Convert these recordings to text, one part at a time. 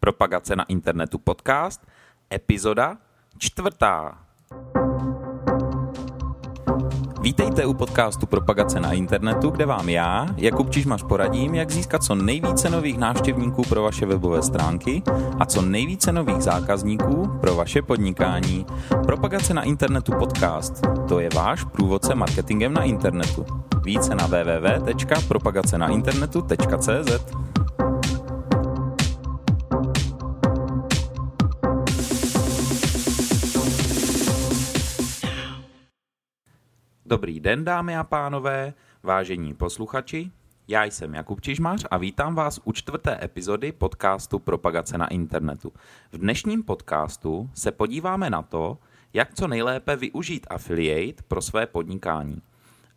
Propagace na internetu podcast, epizoda čtvrtá. Vítejte u podcastu Propagace na internetu, kde vám já, Jakub Čižmař, poradím, jak získat co nejvíce nových návštěvníků pro vaše webové stránky a co nejvíce nových zákazníků pro vaše podnikání. Propagace na internetu podcast, to je váš průvodce marketingem na internetu. Více na www.propagacenainternetu.cz Dobrý den, dámy a pánové, vážení posluchači. Já jsem Jakub Čižmář a vítám vás u čtvrté epizody podcastu Propagace na internetu. V dnešním podcastu se podíváme na to, jak co nejlépe využít affiliate pro své podnikání.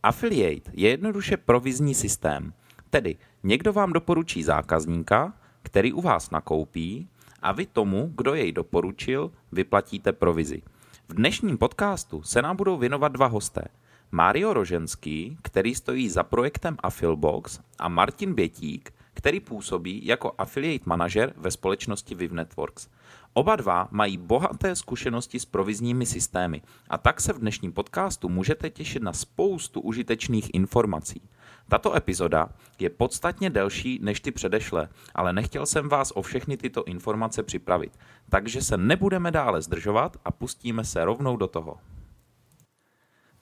Affiliate je jednoduše provizní systém, tedy někdo vám doporučí zákazníka, který u vás nakoupí a vy tomu, kdo jej doporučil, vyplatíte provizi. V dnešním podcastu se nám budou věnovat dva hosté – Mario Roženský, který stojí za projektem Affilbox a Martin Bětík, který působí jako affiliate manažer ve společnosti Viv Networks. Oba dva mají bohaté zkušenosti s provizními systémy a tak se v dnešním podcastu můžete těšit na spoustu užitečných informací. Tato epizoda je podstatně delší než ty předešlé, ale nechtěl jsem vás o všechny tyto informace připravit, takže se nebudeme dále zdržovat a pustíme se rovnou do toho.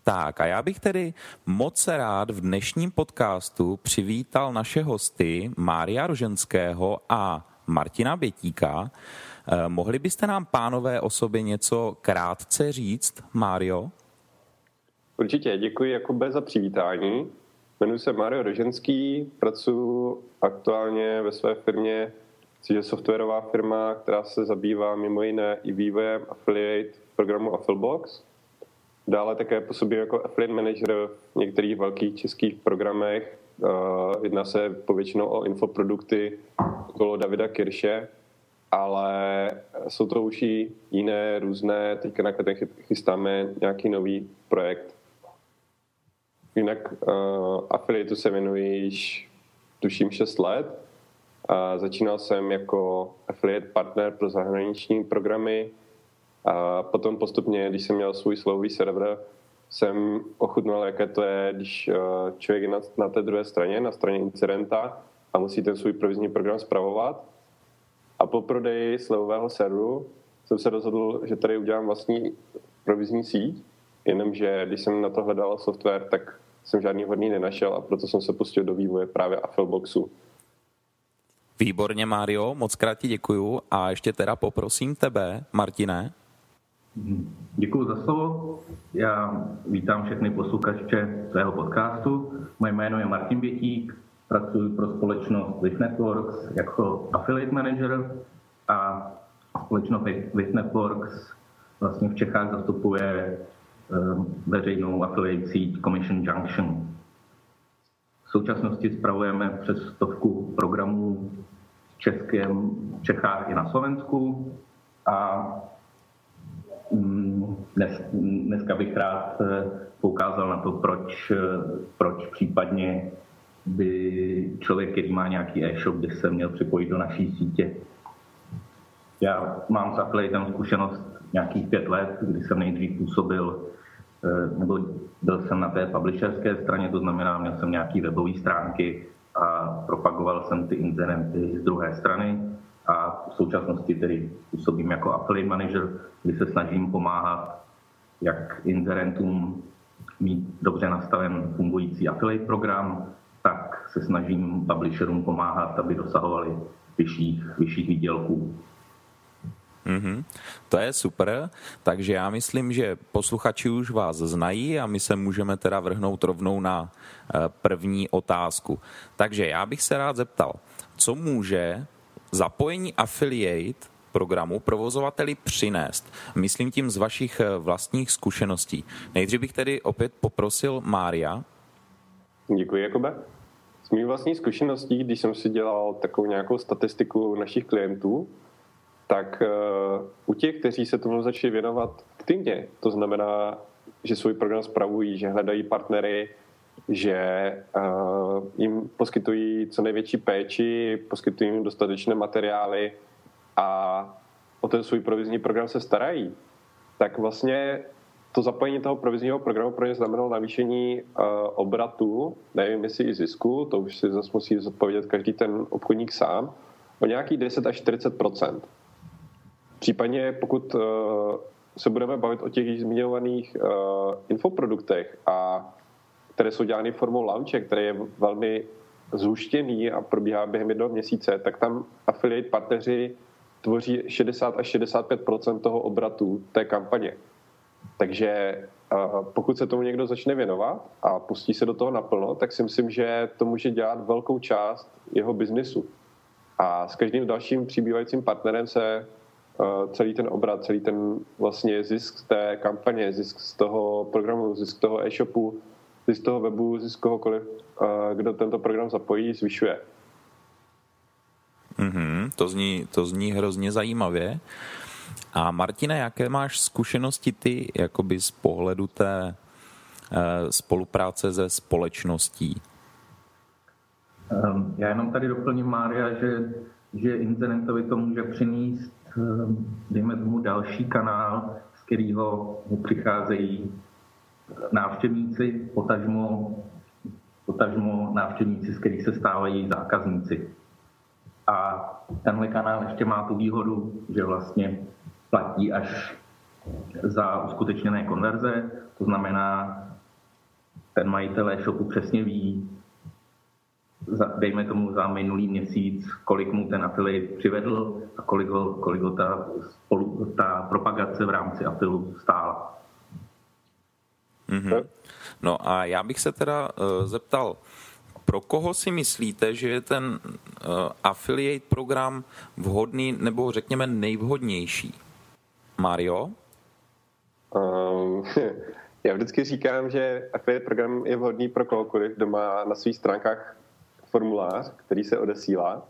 Tak a já bych tedy moc rád v dnešním podcastu přivítal naše hosty Mária Roženského a Martina Bětíka. Eh, mohli byste nám, pánové, o sobě něco krátce říct, Mário? Určitě, děkuji Jakube za přivítání. Jmenuji se Mário Roženský, pracuji aktuálně ve své firmě, což je softwarová firma, která se zabývá mimo jiné i vývojem affiliate programu Affilbox. Dále také působím jako affiliate manager v některých velkých českých programech. Jedná se povětšinou o infoprodukty okolo Davida Kirše, ale jsou to už i jiné různé, teďka na chystáme nějaký nový projekt. Jinak uh, affiliatu se věnuji již tuším 6 let. Uh, začínal jsem jako affiliate partner pro zahraniční programy, a potom postupně, když jsem měl svůj slovový server, jsem ochutnal, jaké to je, když eh, člověk je na, na té druhé straně, na straně incidenta a musí ten svůj provizní program zpravovat. A po prodeji slovového serveru jsem se rozhodl, že tady udělám vlastní provizní síť, jenomže když jsem na to hledal software, tak jsem žádný hodný nenašel a proto jsem se pustil do vývoje právě Affilboxu. Výborně, Mario, moc krát ti děkuju a ještě teda poprosím tebe, Martine, Děkuji za slovo. Já vítám všechny posluchače svého podcastu. Moje jméno je Martin Bětík, pracuji pro společnost With Networks jako affiliate manager a společnost With Networks vlastně v Čechách zastupuje ehm, veřejnou affiliate síť Commission Junction. V současnosti spravujeme přes stovku programů v Českém, v Čechách i na Slovensku a dnes, dneska bych rád eh, poukázal na to, proč, eh, proč případně by člověk, který má nějaký e-shop, by se měl připojit do naší sítě. Já mám s Affiliatem zkušenost nějakých pět let, kdy jsem nejdřív působil, eh, nebo byl jsem na té publisherské straně, to znamená, měl jsem nějaké webové stránky a propagoval jsem ty incidenty z druhé strany a v současnosti tedy působím jako affiliate manager, kdy se snažím pomáhat jak inzerentům mít dobře nastaven fungující affiliate program, tak se snažím publisherům pomáhat, aby dosahovali vyšších, vyšších výdělků. Mm-hmm. To je super, takže já myslím, že posluchači už vás znají a my se můžeme teda vrhnout rovnou na eh, první otázku. Takže já bych se rád zeptal, co může zapojení affiliate programu provozovateli přinést? Myslím tím z vašich eh, vlastních zkušeností. Nejdřív bych tedy opět poprosil Mária. Děkuji, Jakobe. Z mých vlastních zkušeností, když jsem si dělal takovou nějakou statistiku našich klientů, tak uh, u těch, kteří se tomu začali věnovat aktivně, to znamená, že svůj program spravují, že hledají partnery, že uh, jim poskytují co největší péči, poskytují jim dostatečné materiály, a o ten svůj provizní program se starají, tak vlastně to zapojení toho provizního programu pro ně znamenalo navýšení uh, obratu, nevím jestli i zisku, to už si zase musí zodpovědět každý ten obchodník sám, o nějaký 10 až 40% Případně pokud uh, se budeme bavit o těch zmiňovaných uh, infoproduktech, a které jsou dělány formou launche, který je velmi zhuštěný a probíhá během jednoho měsíce, tak tam affiliate partneři tvoří 60 až 65 toho obratu té kampaně. Takže pokud se tomu někdo začne věnovat a pustí se do toho naplno, tak si myslím, že to může dělat velkou část jeho biznisu. A s každým dalším přibývajícím partnerem se celý ten obrat, celý ten vlastně zisk z té kampaně, zisk z toho programu, zisk z toho e-shopu, zisk z toho webu, zisk kohokoliv, kdo tento program zapojí, zvyšuje. Mm-hmm, to, zní, to zní hrozně zajímavě. A Martina, jaké máš zkušenosti ty jakoby z pohledu té e, spolupráce se společností? Um, já jenom tady doplním, Mária, že, že internetovi to může přinést, um, dejme tomu, další kanál, z kterého přicházejí návštěvníci, potažmo, potažmo návštěvníci, z kterých se stávají zákazníci. A tenhle kanál ještě má tu výhodu, že vlastně platí až za uskutečněné konverze, to znamená, ten majitel e-shopu přesně ví, dejme tomu za minulý měsíc, kolik mu ten affiliate přivedl a kolik ho, kolik ho ta, spolu, ta propagace v rámci afilu stála. Mm-hmm. No a já bych se teda uh, zeptal, pro koho si myslíte, že je ten uh, affiliate program vhodný nebo řekněme nejvhodnější? Mario? Um, já vždycky říkám, že affiliate program je vhodný pro kohokoliv, kdo má na svých stránkách formulář, který se odesílá,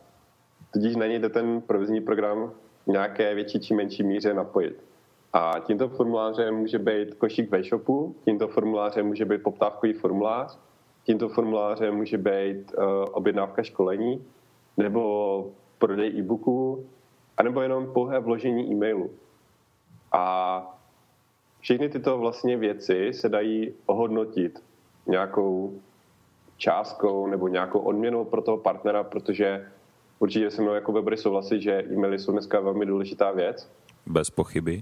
tudíž na něj jde ten provizní program v nějaké větší či menší míře napojit. A tímto formulářem může být košík ve shopu, tímto formulářem může být poptávkový formulář, tímto formulářem může být uh, objednávka školení, nebo prodej e-booků, anebo jenom pouhé vložení e-mailu. A všechny tyto vlastně věci se dají ohodnotit nějakou částkou nebo nějakou odměnou pro toho partnera, protože určitě se mnou jako webery souhlasit, že e-maily jsou dneska velmi důležitá věc. Bez pochyby.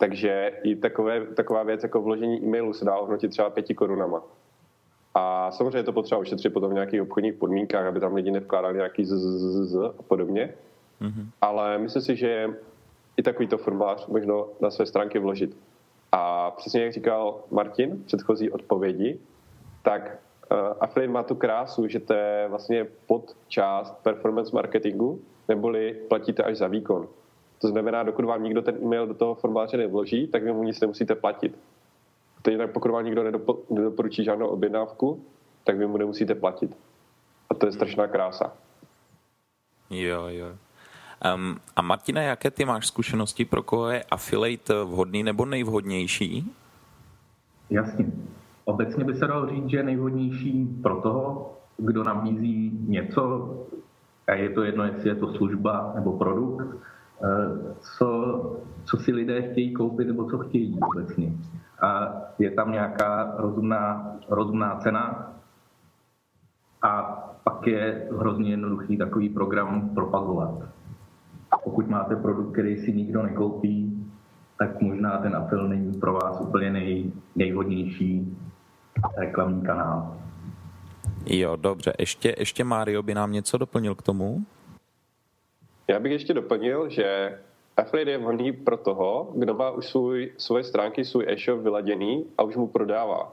Takže i takové, taková věc jako vložení e-mailu se dá ohodnotit třeba pěti korunama. A samozřejmě je to potřeba ošetřit potom v nějakých obchodních podmínkách, aby tam lidi nevkládali nějaký z a podobně. Mm-hmm. Ale myslím si, že i takovýto formulář možno na své stránky vložit. A přesně jak říkal Martin v předchozí odpovědi, tak uh, affiliate má tu krásu, že to je vlastně pod část performance marketingu, neboli platíte až za výkon. To znamená, dokud vám nikdo ten e-mail do toho formuláře nevloží, tak vy mu nic nemusíte platit. Teď tak pokud vám nikdo nedopo, nedoporučí žádnou objednávku, tak vy mu nemusíte platit. A to je strašná krása. Jo, jo. Um, a Martina, jaké ty máš zkušenosti, pro koho je affiliate vhodný nebo nejvhodnější? Jasně. Obecně by se dalo říct, že je nejvhodnější pro toho, kdo nabízí něco, a je to jedno, jestli je to služba nebo produkt, co, co si lidé chtějí koupit nebo co chtějí obecně. A je tam nějaká rozumná, rozumná cena a pak je hrozně jednoduchý takový program propagovat pokud máte produkt, který si nikdo nekoupí, tak možná ten apel není pro vás úplně nej, nejvhodnější reklamní kanál. Jo, dobře. Ještě, ještě Mario by nám něco doplnil k tomu? Já bych ještě doplnil, že affiliate je vhodný pro toho, kdo má už svůj, svoje stránky, svůj e-shop vyladěný a už mu prodává.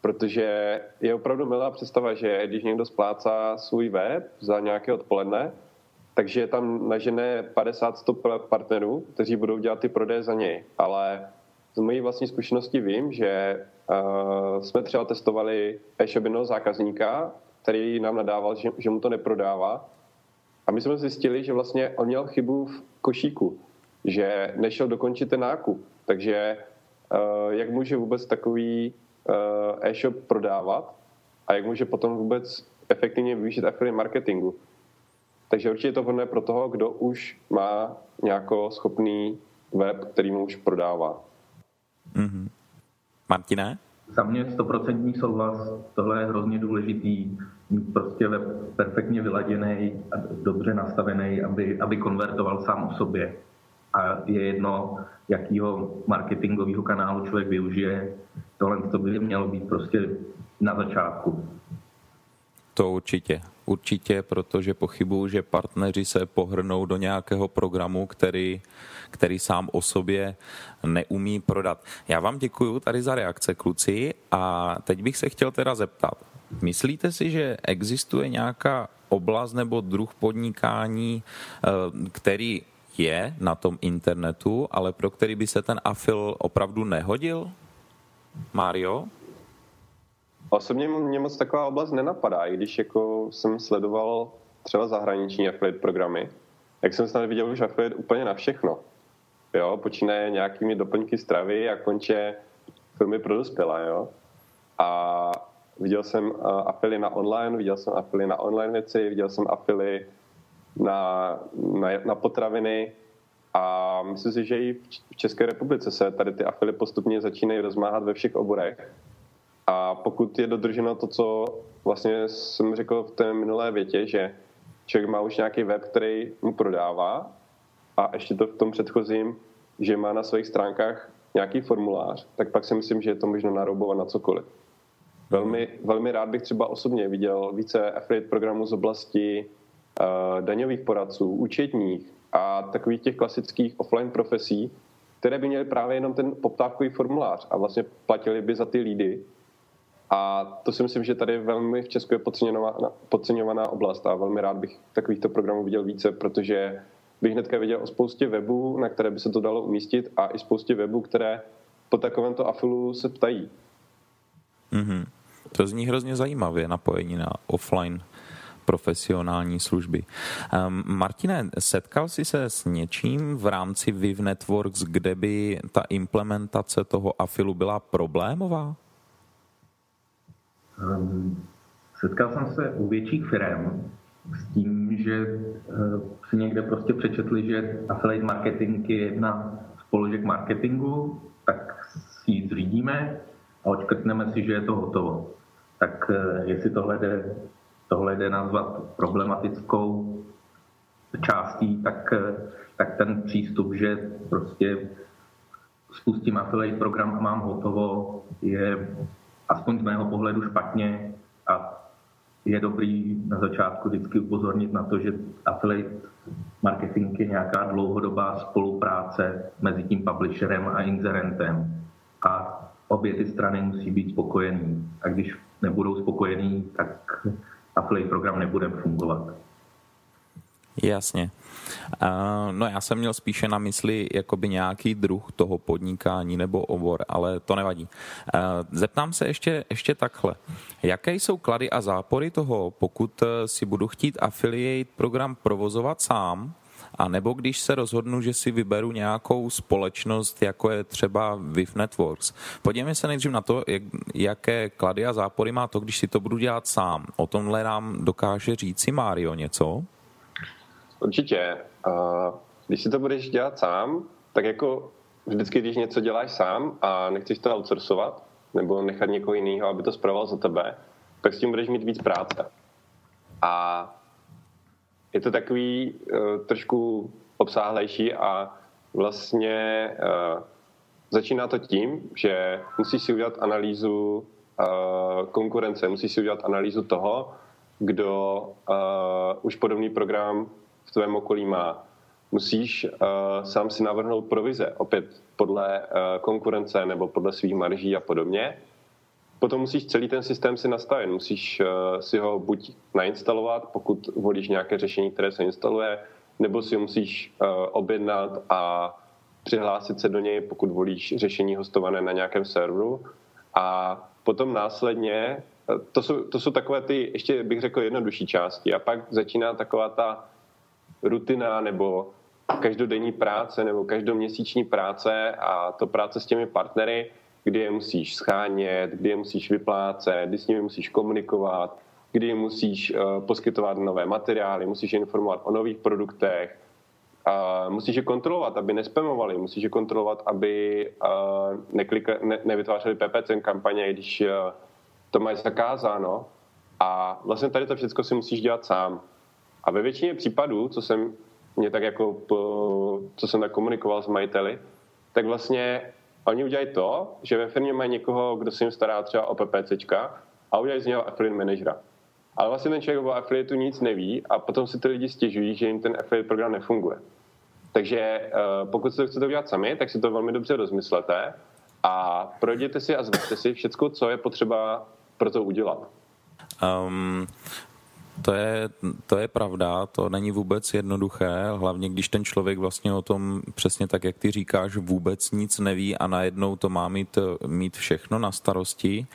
Protože je opravdu milá představa, že když někdo splácá svůj web za nějaké odpoledne, takže je tam nažené 50-100 partnerů, kteří budou dělat ty prodeje za něj. Ale z mojí vlastní zkušenosti vím, že uh, jsme třeba testovali e-shop jednoho zákazníka, který nám nadával, že, že mu to neprodává. A my jsme zjistili, že vlastně on měl chybu v košíku, že nešel dokončit ten nákup. Takže uh, jak může vůbec takový uh, e-shop prodávat a jak může potom vůbec efektivně využít affiliate marketingu. Takže určitě to vhodné pro toho, kdo už má nějaký schopný web, který mu už prodává. Mm-hmm. Martine? Za mě stoprocentní souhlas, tohle je hrozně důležitý, mít prostě web perfektně vyladěný a dobře nastavený, aby, aby konvertoval sám o sobě. A je jedno, jakýho marketingového kanálu člověk využije, tohle to by mělo být prostě na začátku. To určitě. Určitě, protože pochybuju, že partneři se pohrnou do nějakého programu, který, který sám o sobě neumí prodat. Já vám děkuji tady za reakce, kluci, a teď bych se chtěl teda zeptat. Myslíte si, že existuje nějaká oblast nebo druh podnikání, eh, který je na tom internetu, ale pro který by se ten afil opravdu nehodil? Mario? Osobně mě moc taková oblast nenapadá, i když jako jsem sledoval třeba zahraniční affiliate programy, jak jsem snad viděl už affiliate úplně na všechno. Jo, počínaje nějakými doplňky stravy a konče filmy pro dospělé, jo. A viděl jsem afily na online, viděl jsem afily na online věci, viděl jsem afily na, na, na potraviny a myslím si, že i v České republice se tady ty afily postupně začínají rozmáhat ve všech oborech a pokud je dodrženo to, co vlastně jsem řekl v té minulé větě, že člověk má už nějaký web, který mu prodává a ještě to v tom předchozím, že má na svých stránkách nějaký formulář, tak pak si myslím, že je to možno naroubovat na cokoliv. Velmi, velmi rád bych třeba osobně viděl více affiliate programů z oblasti uh, daňových poradců, účetních a takových těch klasických offline profesí, které by měly právě jenom ten poptávkový formulář a vlastně platili by za ty lídy a to si myslím, že tady velmi v Česku je podceňovaná, podceňovaná oblast a velmi rád bych takovýchto programů viděl více, protože bych hnedka viděl o spoustě webů, na které by se to dalo umístit a i spoustě webů, které po takovémto afilu se ptají. Mm-hmm. To zní hrozně zajímavě, napojení na offline profesionální služby. Um, Martine, setkal jsi se s něčím v rámci Viv Networks, kde by ta implementace toho afilu byla problémová? Um, setkal jsem se u větších firm s tím, že uh, si někde prostě přečetli, že affiliate marketing je jedna z položek marketingu, tak si ji zřídíme a očkrtneme si, že je to hotovo. Tak uh, jestli tohle jde, tohle jde nazvat problematickou částí, tak, uh, tak ten přístup, že prostě spustím affiliate program a mám hotovo, je aspoň z mého pohledu špatně a je dobrý na začátku vždycky upozornit na to, že affiliate marketing je nějaká dlouhodobá spolupráce mezi tím publisherem a inzerentem a obě ty strany musí být spokojený. A když nebudou spokojení, tak affiliate program nebude fungovat. Jasně. No já jsem měl spíše na mysli jakoby nějaký druh toho podnikání nebo obor, ale to nevadí. Zeptám se ještě, ještě takhle. Jaké jsou klady a zápory toho, pokud eh, si budu chtít affiliate program provozovat sám, a nebo když se rozhodnu, že si vyberu nějakou společnost, jako je třeba Viv Networks. Podívejme se nejdřív na to, jak, jaké klady a zápory má to, když si to budu dělat sám. O tomhle nám dokáže říci Mário něco? Určitě. Když si to budeš dělat sám, tak jako vždycky, když něco děláš sám a nechceš to outsourcovat, nebo nechat někoho jiného, aby to zpravoval za tebe, tak s tím budeš mít víc práce. A je to takový uh, trošku obsáhlejší a vlastně uh, začíná to tím, že musíš si udělat analýzu uh, konkurence, musíš si udělat analýzu toho, kdo uh, už podobný program v tvém okolí má. Musíš uh, sám si navrhnout provize, opět podle uh, konkurence nebo podle svých marží a podobně. Potom musíš celý ten systém si nastavit. Musíš uh, si ho buď nainstalovat, pokud volíš nějaké řešení, které se instaluje, nebo si ho musíš uh, objednat a přihlásit se do něj, pokud volíš řešení hostované na nějakém serveru. A potom následně, to jsou, to jsou takové ty, ještě bych řekl, jednodušší části. A pak začíná taková ta rutina nebo každodenní práce nebo každoměsíční práce a to práce s těmi partnery, kdy je musíš schánět, kdy je musíš vyplácet, kdy s nimi musíš komunikovat, kdy musíš uh, poskytovat nové materiály, musíš informovat o nových produktech, musíš je kontrolovat, aby nespamovali, musíš je kontrolovat, aby uh, neklika, ne, nevytvářeli PPC kampaně, když uh, to mají zakázáno. A vlastně tady to všechno si musíš dělat sám. A ve většině případů, co jsem mě tak jako, co jsem tak komunikoval s majiteli, tak vlastně oni udělají to, že ve firmě mají někoho, kdo se jim stará třeba o PPCčka a udělají z něho affiliate managera. Ale vlastně ten člověk o affiliateu nic neví a potom si ty lidi stěžují, že jim ten affiliate program nefunguje. Takže eh, pokud si to chcete udělat sami, tak si to velmi dobře rozmyslete a projděte si a zvažte si všechno, co je potřeba pro to udělat. Um, to je, to je pravda, to není vůbec jednoduché, hlavně když ten člověk vlastně o tom přesně tak, jak ty říkáš, vůbec nic neví a najednou to má mít, mít všechno na starosti.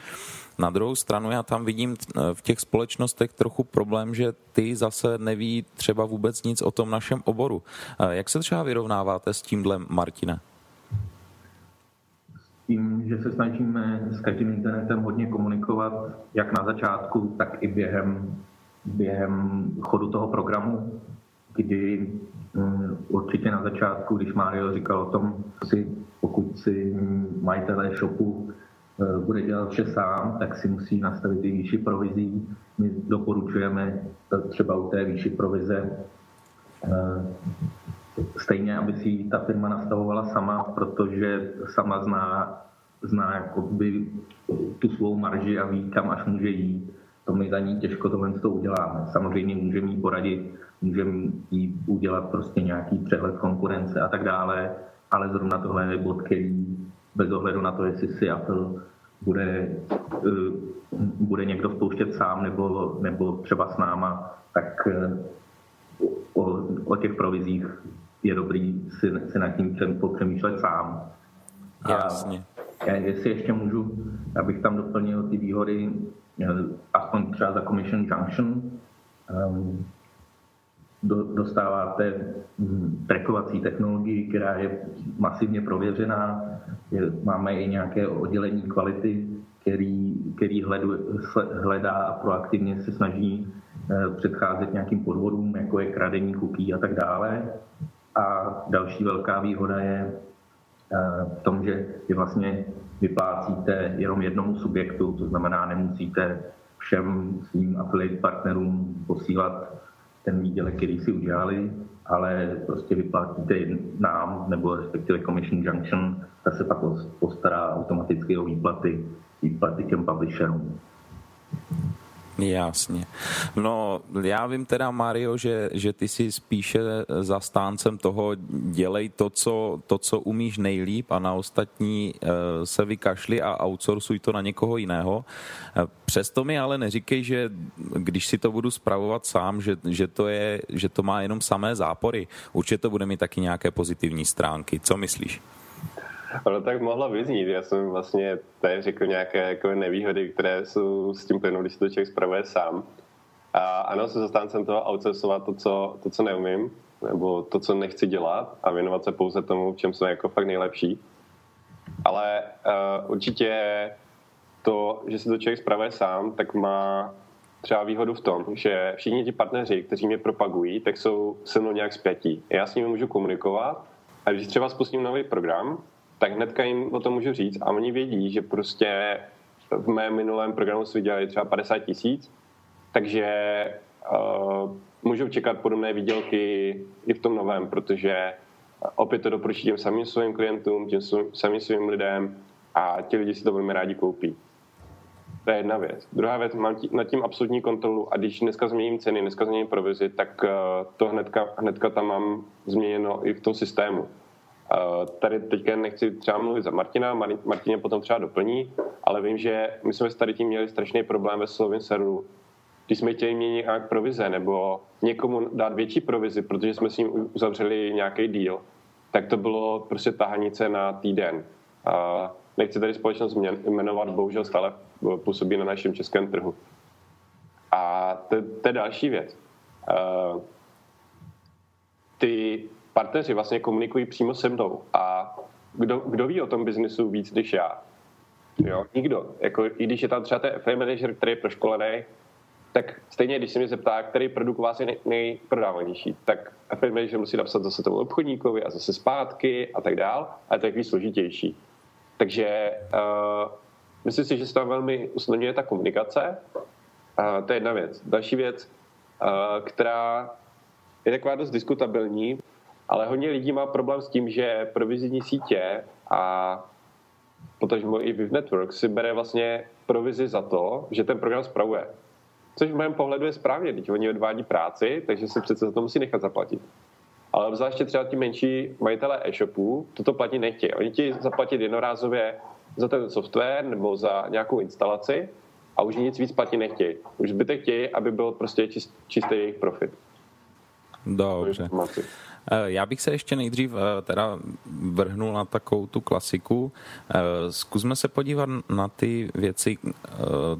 Na druhou stranu já tam vidím v těch společnostech trochu problém, že ty zase neví třeba vůbec nic o tom našem oboru. Jak se třeba vyrovnáváte s tímhle, Martine? tím, že se snažíme s každým internetem hodně komunikovat, jak na začátku, tak i během během chodu toho programu, kdy mm, určitě na začátku, když Mario říkal o tom, si, pokud si majitelé shopu e, bude dělat vše sám, tak si musí nastavit i výši provizí. My doporučujeme třeba u té výši provize e, stejně, aby si ta firma nastavovala sama, protože sama zná, zná jakoby tu svou marži a ví, kam až může jít to my za ní těžko tohle to uděláme. Samozřejmě můžeme jí poradit, můžeme jí udělat prostě nějaký přehled konkurence a tak dále, ale zrovna tohle je bod, který bez ohledu na to, jestli si Apple bude, uh, bude někdo spouštět sám nebo, nebo třeba s náma, tak uh, o, o těch provizích je dobrý si, si nad tím popřemýšlet sám. Jasně. A jestli ještě můžu, abych tam doplnil ty výhody aspoň třeba za Commission Junction, do, dostáváte hm, trackovací technologii, která je masivně prověřená. Máme i nějaké oddělení kvality, který, který hledu, hledá a proaktivně se snaží eh, předcházet nějakým podvodům, jako je kradení cookie a tak dále. A další velká výhoda je v tom, že vy vlastně vyplácíte jenom jednomu subjektu, to znamená, nemusíte všem svým affiliate partnerům posílat ten výdělek, který si udělali, ale prostě vyplatíte nám, nebo respektive Commission Junction, ta se pak postará automaticky o výplaty, výplaty těm publisherům. Jasně. No, já vím teda, Mario, že, že ty jsi spíše zastáncem toho, dělej to co, to, co umíš nejlíp a na ostatní uh, se vykašli a outsourcuj to na někoho jiného. Uh, přesto mi ale neříkej, že když si to budu spravovat sám, že, že, to je, že to má jenom samé zápory. Určitě to bude mít taky nějaké pozitivní stránky. Co myslíš? Ono tak mohlo vyznít. Já jsem vlastně tady řekl nějaké jako nevýhody, které jsou s tím plynou, když to člověk spravuje sám. A ano, jsem zastáncem toho outsourcovat to co, to, co neumím, nebo to, co nechci dělat a věnovat se pouze tomu, v čem jsem jako fakt nejlepší. Ale uh, určitě to, že si to člověk spravuje sám, tak má třeba výhodu v tom, že všichni ti partneři, kteří mě propagují, tak jsou se mnou nějak zpětí. Já s nimi můžu komunikovat a když třeba spustím nový program, tak hnedka jim o tom můžu říct a oni vědí, že prostě v mém minulém programu si vydělali třeba 50 tisíc, takže uh, můžou čekat podobné výdělky i v tom novém, protože opět to doporučí těm samým svým klientům, těm samým svým lidem a ti lidi si to velmi rádi koupí. To je jedna věc. Druhá věc, mám tí, nad tím absolutní kontrolu a když dneska změním ceny, dneska změním provizi, tak uh, to hnedka, hnedka tam mám změněno i v tom systému. Tady teďka nechci třeba mluvit za Martina, Martin potom třeba doplní, ale vím, že my jsme s tady tím měli strašný problém ve slovím serveru, když jsme chtěli měnit nějak provize nebo někomu dát větší provizi, protože jsme s ním uzavřeli nějaký deal, tak to bylo prostě tahanice na týden. A nechci tady společnost jmenovat, bohužel stále působí na našem českém trhu. A to, to je další věc. Ty partneři vlastně komunikují přímo se mnou a kdo, kdo ví o tom biznesu víc než já? Jo, nikdo. Jako, I když je tam třeba ten FM manager, který je proškolený, tak stejně, když se mě zeptá, který produkt vás je nej, nejprodávanější, tak affiliate manager musí napsat zase tomu obchodníkovi a zase zpátky a tak dál, a je to takový složitější. Takže uh, myslím si, že se tam velmi usnadňuje ta komunikace. Uh, to je jedna věc. Další věc, uh, která je taková dost diskutabilní, ale hodně lidí má problém s tím, že provizní sítě a potažmo i Viv Network si bere vlastně provizi za to, že ten program spravuje. Což v mém pohledu je správně, teď oni odvádí práci, takže se přece za to musí nechat zaplatit. Ale obzvláště třeba ti menší majitelé e-shopů toto platit nechtějí. Oni ti zaplatit jednorázově za ten software nebo za nějakou instalaci a už nic víc platit nechtějí. Už zbytek chtějí, aby byl prostě čist, čistý jejich profit. Dobře. Eh, já bych se ještě nejdřív eh, teda vrhnul na takovou tu klasiku. Eh, zkusme se podívat na ty věci,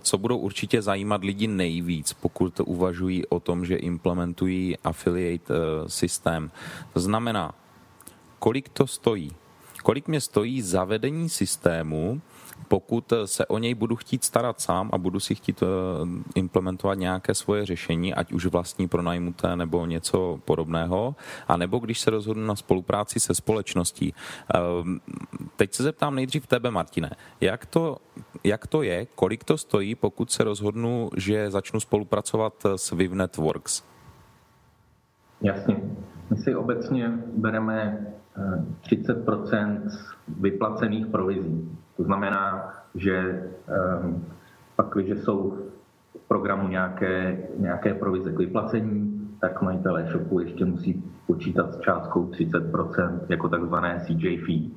co budou určitě zajímat lidi nejvíc, pokud uvažují o tom, že implementují affiliate systém. To znamená, kolik to stojí? Kolik mě stojí zavedení systému, pokud se o něj budu chtít starat sám a budu si chtít eh, implementovat nějaké svoje řešení, ať už vlastní pronajmuté nebo něco podobného, a nebo když se rozhodnu na spolupráci se společností. Eh, teď se zeptám nejdřív tebe, Martine, jak to, jak to je, kolik to stojí, pokud se rozhodnu, že začnu spolupracovat s Viv Networks? Jasně. My si obecně bereme 30 eh, vyplacených provizí. To znamená, že um, pak, když jsou v programu nějaké, nějaké provize k vyplacení, tak majitel e-shopu ještě musí počítat s částkou 30% jako takzvané CJ fee.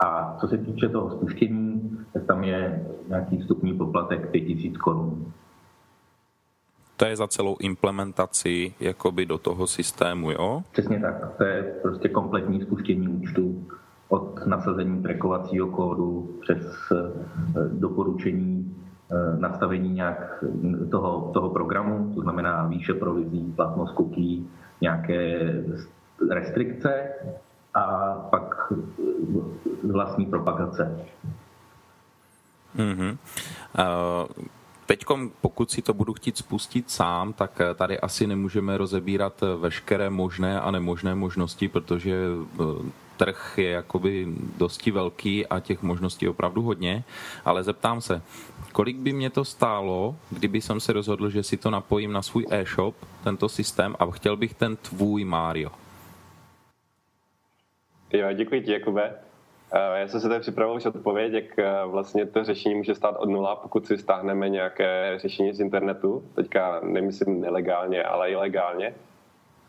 A co se týče toho spuštění, tak tam je nějaký vstupní poplatek 5000 korun. To je za celou implementaci jakoby do toho systému, jo? Přesně tak. To je prostě kompletní spuštění účtu od nasazení trackovacího kódu přes eh, doporučení eh, nastavení nějak toho, toho programu, to znamená výše provizí, platnost cookie, nějaké restrikce a pak vlastní propagace. Mm-hmm. Uh... Teď, pokud si to budu chtít spustit sám, tak tady asi nemůžeme rozebírat veškeré možné a nemožné možnosti, protože trh je jakoby dosti velký a těch možností opravdu hodně, ale zeptám se, kolik by mě to stálo, kdyby jsem se rozhodl, že si to napojím na svůj e-shop, tento systém, a chtěl bych ten tvůj Mario? Jo, děkuji ti, Jakube. Eh, já jsem se tady připravil už odpověď, jak eh, vlastně to řešení může stát od nula, pokud si stáhneme nějaké řešení z internetu. Teďka nemyslím nelegálně, ale i legálně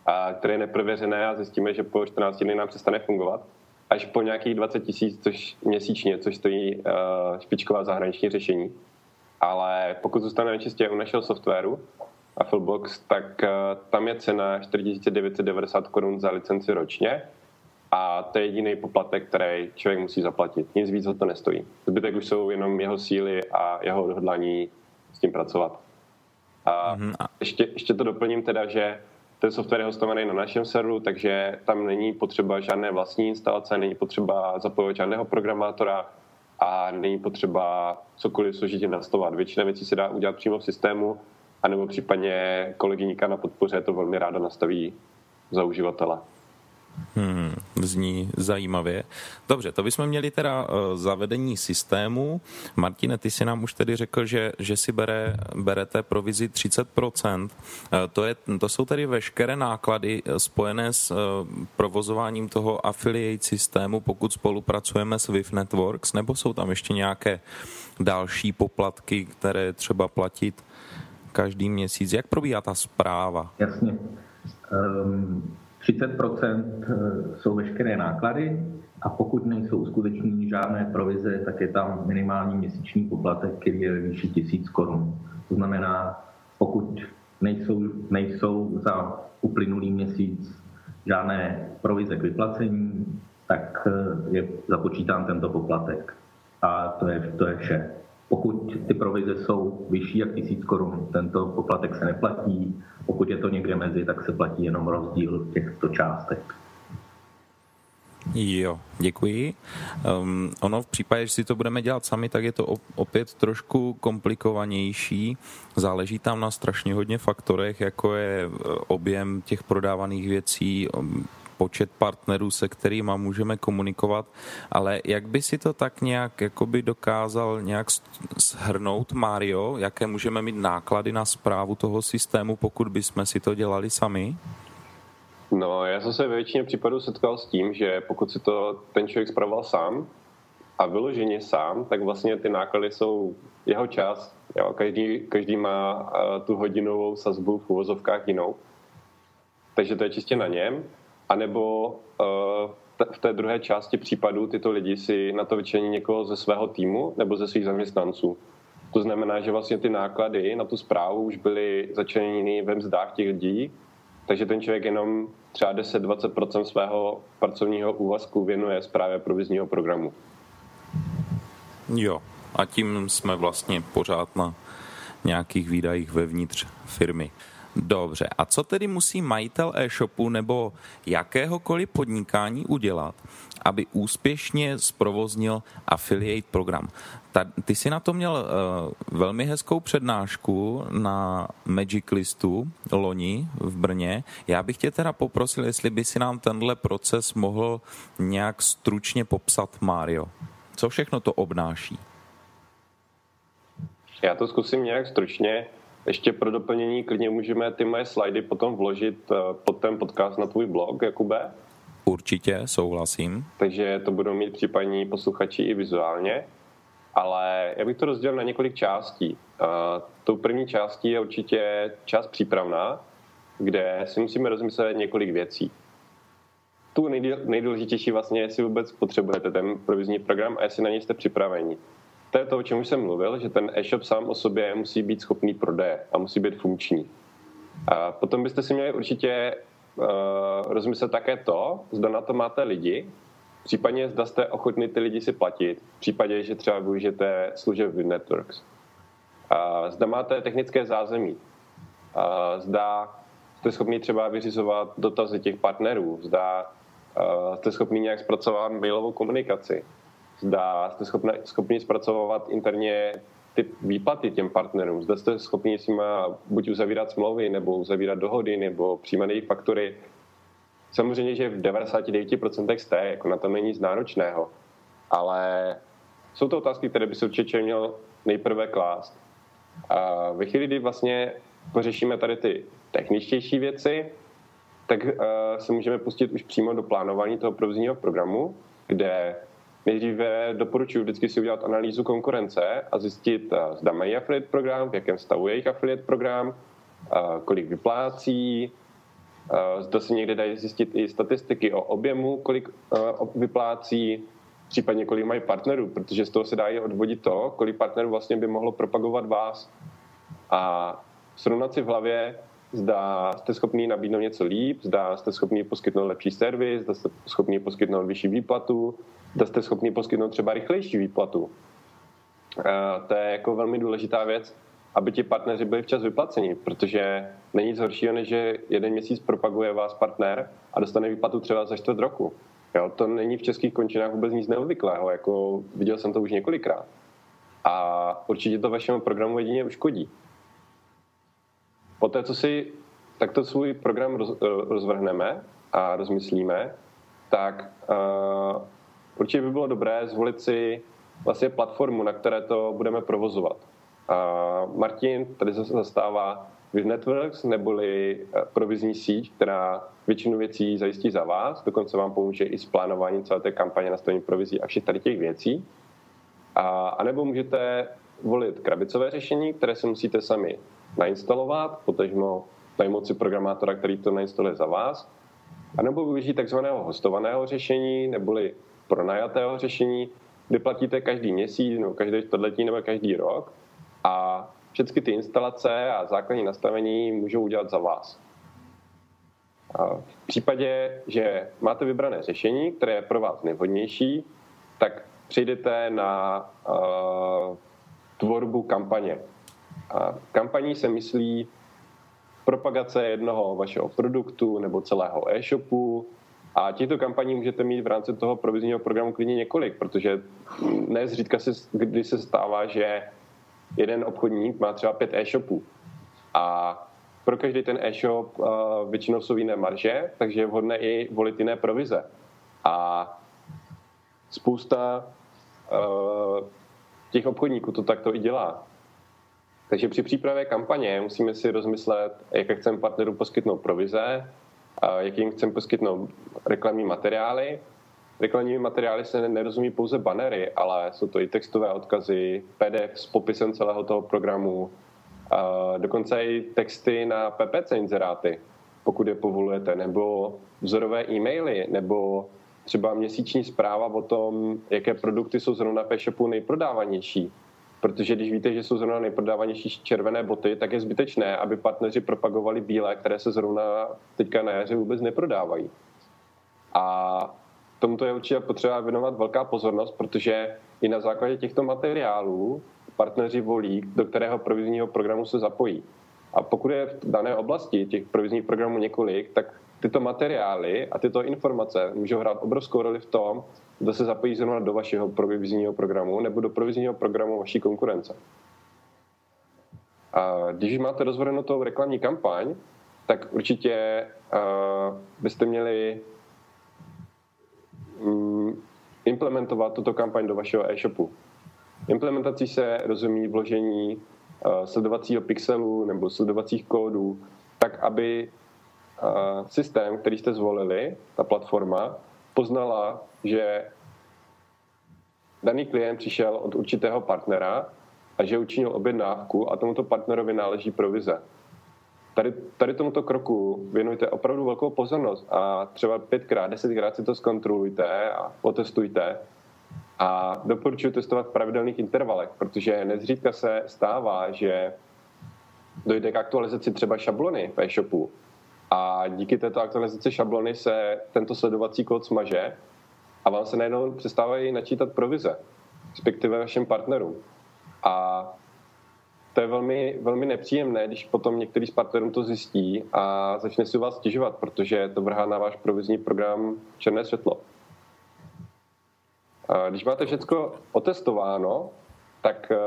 a které je neprověřené a zjistíme, že po 14 dny nám přestane fungovat. Až po nějakých 20 tisíc což měsíčně, což stojí uh, špičková zahraniční řešení. Ale pokud zůstaneme čistě u našeho softwaru a Fullbox, tak tam je cena 4990 korun za licenci ročně a to je jediný poplatek, který člověk musí zaplatit. Nic víc za to nestojí. Zbytek už jsou jenom jeho síly a jeho odhodlání s tím pracovat. A mm-hmm. ještě, ještě to doplním teda, že ten software je hostovaný na našem serveru, takže tam není potřeba žádné vlastní instalace, není potřeba zapojovat žádného programátora a není potřeba cokoliv složitě nastavovat. Většina věcí se dá udělat přímo v systému, anebo případně kolegyníka na podpoře to velmi ráda nastaví za uživatele. Hmm, zní zajímavě. Dobře, to bychom měli teda uh, zavedení systému. Martine, ty si nám už tedy řekl, že, že si bere, berete provizi 30%. Uh, to, je, to jsou tedy veškeré náklady eh, spojené s provozováním toho affiliate systému, pokud spolupracujeme s Viv Networks, nebo jsou tam ještě nějaké další poplatky, které třeba platit každý měsíc? Jak probíhá ta zpráva? Jasně. Um 30 eh, jsou veškeré náklady a pokud nejsou uskutečněny žádné provize, tak je tam minimální měsíční poplatek, který je výši 1000 korun. To znamená, pokud nejsou, nejsou za uplynulý měsíc žádné provize k vyplacení, tak eh, je započítán tento poplatek. A to je, to je vše. Pokud ty provize jsou vyšší jak 1000 korun, tento poplatek se neplatí. Pokud je to někde mezi, tak se platí jenom rozdíl těchto částek. Jo, děkuji. Um, ono v případě, že si to budeme dělat sami, tak je to opět trošku komplikovanější. Záleží tam na strašně hodně faktorech, jako je eh, objem těch prodávaných věcí, počet partnerů, se kterými můžeme komunikovat, ale jak by si to tak nějak jakoby dokázal nějak shrnout, Mario, jaké můžeme mít náklady na zprávu toho systému, pokud bychom si to dělali sami? No, já jsem se ve většině případů setkal s tím, že pokud si to ten člověk zpravoval sám a vyloženě sám, tak vlastně ty náklady jsou jeho čas. Jo? Každý, každý má uh, tu hodinovou sazbu v uvozovkách jinou. Takže to je čistě na něm. A nebo uh, v té druhé části případů tyto lidi si na to vyčlení někoho ze svého týmu nebo ze svých zaměstnanců. To znamená, že vlastně ty náklady na tu zprávu už byly začleněny ve mzdách těch lidí, takže ten člověk jenom třeba 10-20% svého pracovního úvazku věnuje zprávě provizního programu. Jo, a tím jsme vlastně pořád na nějakých výdajích vevnitř firmy. Dobře, a co tedy musí majitel e-shopu nebo jakéhokoliv podnikání udělat, aby úspěšně zprovoznil affiliate program? Ta, ty jsi na to měl uh, velmi hezkou přednášku na Magic Listu loni v Brně. Já bych tě teda poprosil, jestli by si nám tenhle proces mohl nějak stručně popsat, Mario. Co všechno to obnáší? Já to zkusím nějak stručně. Ještě pro doplnění klidně můžeme ty moje slajdy potom vložit eh, pod ten podcast na tvůj blog, Jakube. Určitě, souhlasím. Takže to budou mít případní posluchači i vizuálně. Ale já bych to rozdělil na několik částí. Uh, tou první částí je určitě část přípravná, kde si musíme rozmyslet několik věcí. Tu nejdůležitější vlastně, jestli vůbec potřebujete ten provizní program a jestli na něj jste připraveni to je to, o čem už jsem mluvil, že ten e-shop sám o sobě musí být schopný prodeje a musí být funkční. A potom byste si měli určitě uh, rozmyslet také to, zda na to máte lidi, případně zda jste ochotni ty lidi si platit, v případě, že třeba využijete služeb v Networks. A zda máte technické zázemí, a zda jste schopni třeba vyřizovat dotazy těch partnerů, zda uh, jste schopni nějak zpracovat mailovou komunikaci, zda jste schopni, schopni zpracovat interně ty výplaty těm partnerům. Zda jste schopni s nimi buď uzavírat smlouvy, nebo uzavírat dohody, nebo přijímat jejich faktury. Samozřejmě, že v 99% jste, jako na tom není nic náročného. Ale jsou to otázky, které by se určitě měl nejprve klást. A ve chvíli, kdy vlastně pořešíme tady ty techničtější věci, tak uh, se můžeme pustit už přímo do plánování toho provozního programu, kde Nejdříve doporučuji vždycky si udělat analýzu konkurence a zjistit, eh, zda mají affiliate program, v jakém stavu je jejich affiliate program, eh, kolik vyplácí, eh, zda se někde dají zjistit i statistiky o objemu, kolik vyplácí, případně kolik mají partnerů, protože z toho se dá i odvodit to, kolik partnerů vlastně by mohlo propagovat vás. A srovnat si v hlavě, zda jste schopni nabídnout něco líp, zda jste schopni poskytnout lepší servis, zda jste schopni poskytnout vyšší výplatu, zda jste schopni poskytnout třeba rychlejší výplatu. To je jako velmi důležitá věc, aby ti partneři byli včas vyplaceni, protože není nic horšího, než že jeden měsíc propaguje vás partner a dostane výplatu třeba za čtvrt roku. Jo, to není v českých končinách vůbec nic neobvyklého, jako viděl jsem to už několikrát. A určitě to vašemu programu jedině uškodí. Poté, co si takto svůj program roz, rozvrhneme a rozmyslíme, tak uh, určitě by bylo dobré zvolit si vlastně platformu, na které to budeme provozovat. Uh, Martin tady zase zastává With Networks, neboli eh, provizní síť, která většinu věcí zajistí za vás, dokonce vám pomůže i s plánováním celé té kampaně nastavení provizí a všech tady těch věcí. A, a nebo můžete volit krabicové řešení, které si musíte sami nainstalovat, potažmo najmout si programátora, který to nainstaluje za vás, anebo využít takzvaného hostovaného řešení, neboli pronajatého řešení, kdy platíte každý měsíc, nebo každý čtvrtletí, nebo každý rok a všechny ty instalace a základní nastavení můžou udělat za vás. A v případě, že máte vybrané řešení, které je pro vás nejvhodnější, tak přejdete na uh, tvorbu kampaně. A kampaní se myslí propagace jednoho vašeho produktu nebo celého e-shopu, A těchto kampaní můžete mít v rámci toho provizního programu klidně několik, protože ne zřídka se, kdy se stává, že jeden obchodník má třeba pět e-shopů a pro každý ten e-shop uh, většinou jsou jiné marže, takže je vhodné i volit jiné provize. A spousta uh, těch obchodníků to takto i dělá. Takže při přípravě kampaně musíme si rozmyslet, jaké chceme partnerům poskytnout provize, jaký jim chceme poskytnout reklamní materiály. Reklamní materiály se nerozumí pouze banery, ale jsou to i textové odkazy, PDF s popisem celého toho programu, dokonce i texty na PPC inzeráty, pokud je povolujete, nebo vzorové e-maily, nebo třeba měsíční zpráva o tom, jaké produkty jsou zrovna v e-shopu nejprodávanější. Protože když víte, že jsou zrovna nejprodávanější červené boty, tak je zbytečné, aby partneři propagovali bílé, které se zrovna teďka na jaře vůbec neprodávají. A tomuto je určitě potřeba věnovat velká pozornost, protože i na základě těchto materiálů partneři volí, do kterého provizního programu se zapojí. A pokud je v dané oblasti těch provizních programů několik, tak tyto materiály a tyto informace můžou hrát obrovskou roli v tom, kdo se zapojí zrovna do vašeho provizního programu nebo do provizního programu vaší konkurence. A když máte rozvedenou tou reklamní kampaň, tak určitě uh, byste měli um, implementovat tuto kampaň do vašeho e-shopu. Implementací se rozumí vložení uh, sledovacího pixelu nebo sledovacích kódů, tak aby systém, který jste zvolili, ta platforma, poznala, že daný klient přišel od určitého partnera a že učinil objednávku a tomuto partnerovi náleží provize. Tady, tady tomuto kroku věnujte opravdu velkou pozornost a třeba pětkrát, desetkrát si to zkontrolujte a otestujte, a doporučuji testovat v pravidelných intervalech, protože nezřídka se stává, že dojde k aktualizaci třeba šablony v e-shopu a díky této aktualizaci šablony se tento sledovací kód smaže a vám se najednou přestávají načítat provize, respektive vašim partnerům. A to je velmi, velmi nepříjemné, když potom některý z partnerů to zjistí a začne si u vás stěžovat, protože to vrhá na váš provizní program černé světlo. Když máte všechno otestováno, tak eh,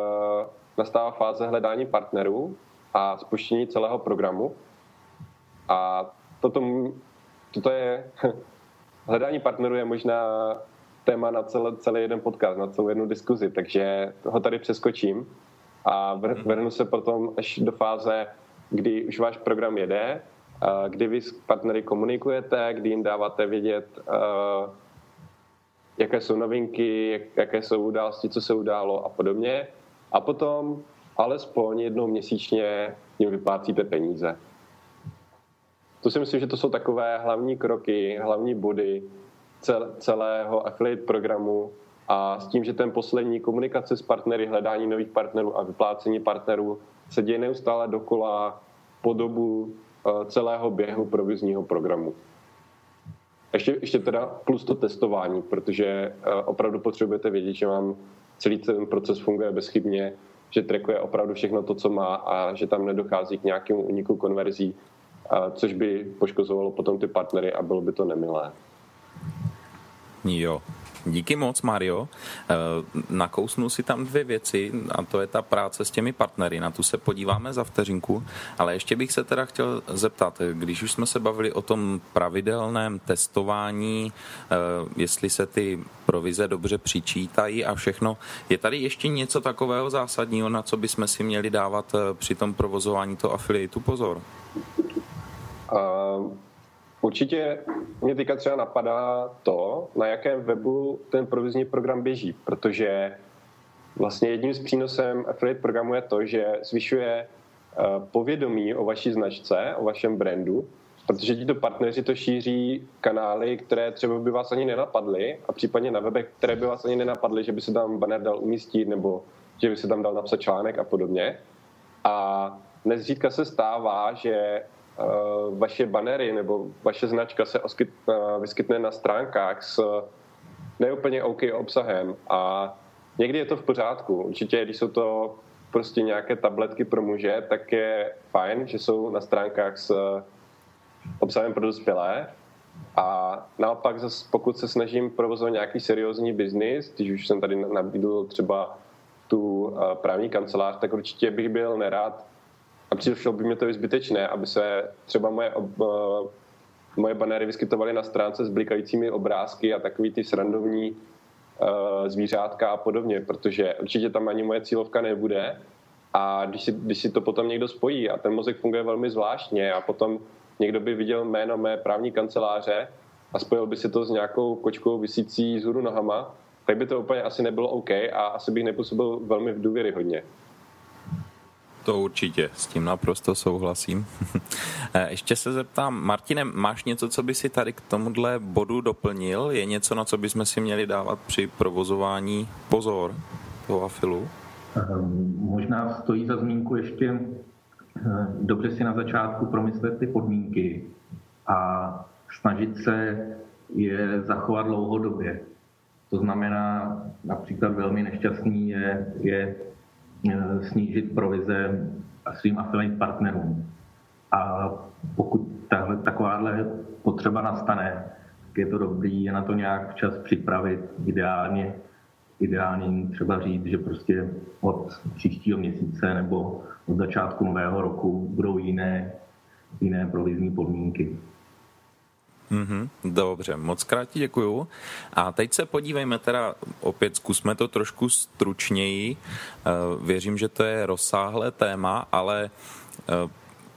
nastává fáze hledání partnerů a spuštění celého programu. A toto, toto je, hledání partnerů je možná téma na celý, celý jeden podcast, na celou jednu diskuzi, takže ho tady přeskočím a mhm. vrhnu se potom až do fáze, kdy už váš program jede, kdy vy s partnery komunikujete, kdy jim dáváte vědět, jaké jsou novinky, jak, jaké jsou události, co se událo a podobně. A potom alespoň jednou měsíčně jim vyplácíte peníze. To si myslím, že to jsou takové hlavní kroky, hlavní body celého affiliate programu a s tím, že ten poslední komunikace s partnery, hledání nových partnerů a vyplácení partnerů se děje neustále dokola po dobu eh, celého běhu provizního programu. Ještě, ještě teda plus to testování, protože eh, opravdu potřebujete vědět, že vám celý ten proces funguje bezchybně, že trackuje opravdu všechno to, co má a že tam nedochází k nějakému uniku konverzí, což by poškozovalo potom ty partnery a bylo by to nemilé. Jo, Díky moc, Mario. Eh, nakousnu si tam dvě věci a to je ta práce s těmi partnery. Na tu se podíváme za vteřinku, ale ještě bych se teda chtěl zeptat, když už jsme se bavili o tom pravidelném testování, eh, jestli se ty provize dobře přičítají a všechno, je tady ještě něco takového zásadního, na co bychom si měli dávat eh, při tom provozování toho affiliateu pozor? Uh... Určitě mě teďka třeba napadá to, na jakém webu ten provizní program běží, protože vlastně jedním z přínosem affiliate programu je to, že zvyšuje eh, povědomí o vaší značce, o vašem brandu, protože tito partneři to šíří kanály, které třeba by vás ani nenapadly a případně na webech, které by vás ani nenapadly, že by se tam banner dal umístit nebo že by se tam dal napsat článek a podobně. A nezřídka se stává, že vaše banery nebo vaše značka se oskyt, eh, vyskytne na stránkách s neúplně OK obsahem a někdy je to v pořádku. Určitě, když jsou to prostě nějaké tabletky pro muže, tak je fajn, že jsou na stránkách s obsahem pro dospělé, A naopak, zase, pokud se snažím provozovat nějaký seriózní biznis, když už jsem tady nabídl třeba tu právní kancelář, tak určitě bych byl nerád a přišlo by mě to zbytečné, aby se třeba moje, moje banéry vyskytovaly na stránce s blikajícími obrázky a takový ty srandovní zvířátka a podobně, protože určitě tam ani moje cílovka nebude a když si, když si to potom někdo spojí a ten mozek funguje velmi zvláštně a potom někdo by viděl jméno mé právní kanceláře a spojil by si to s nějakou kočkou vysící vzhůru nohama, tak by to úplně asi nebylo OK a asi bych nepůsobil velmi v důvěry hodně. To určitě, s tím naprosto souhlasím. Eh, ještě se zeptám, Martine, máš něco, co by si tady k tomuhle bodu doplnil? Je něco, na co bychom si měli dávat při provozování pozor toho afilu? Ehm, možná stojí za zmínku ještě eh, dobře si na začátku promyslet ty podmínky a snažit se je zachovat dlouhodobě. To znamená, například velmi nešťastný je, je snížit provize svým affiliate partnerům. A pokud tahle, takováhle potřeba nastane, tak je to dobrý je na to nějak včas připravit, ideálně ideálně třeba říct, že prostě od příštího měsíce nebo od začátku nového roku budou jiné, jiné provizní podmínky. Mm-hmm, dobře, moc krát děkuju. A teď se podívejme teda, opět zkusme to trošku stručněji. Eh, věřím, že to je rozsáhlé téma, ale eh,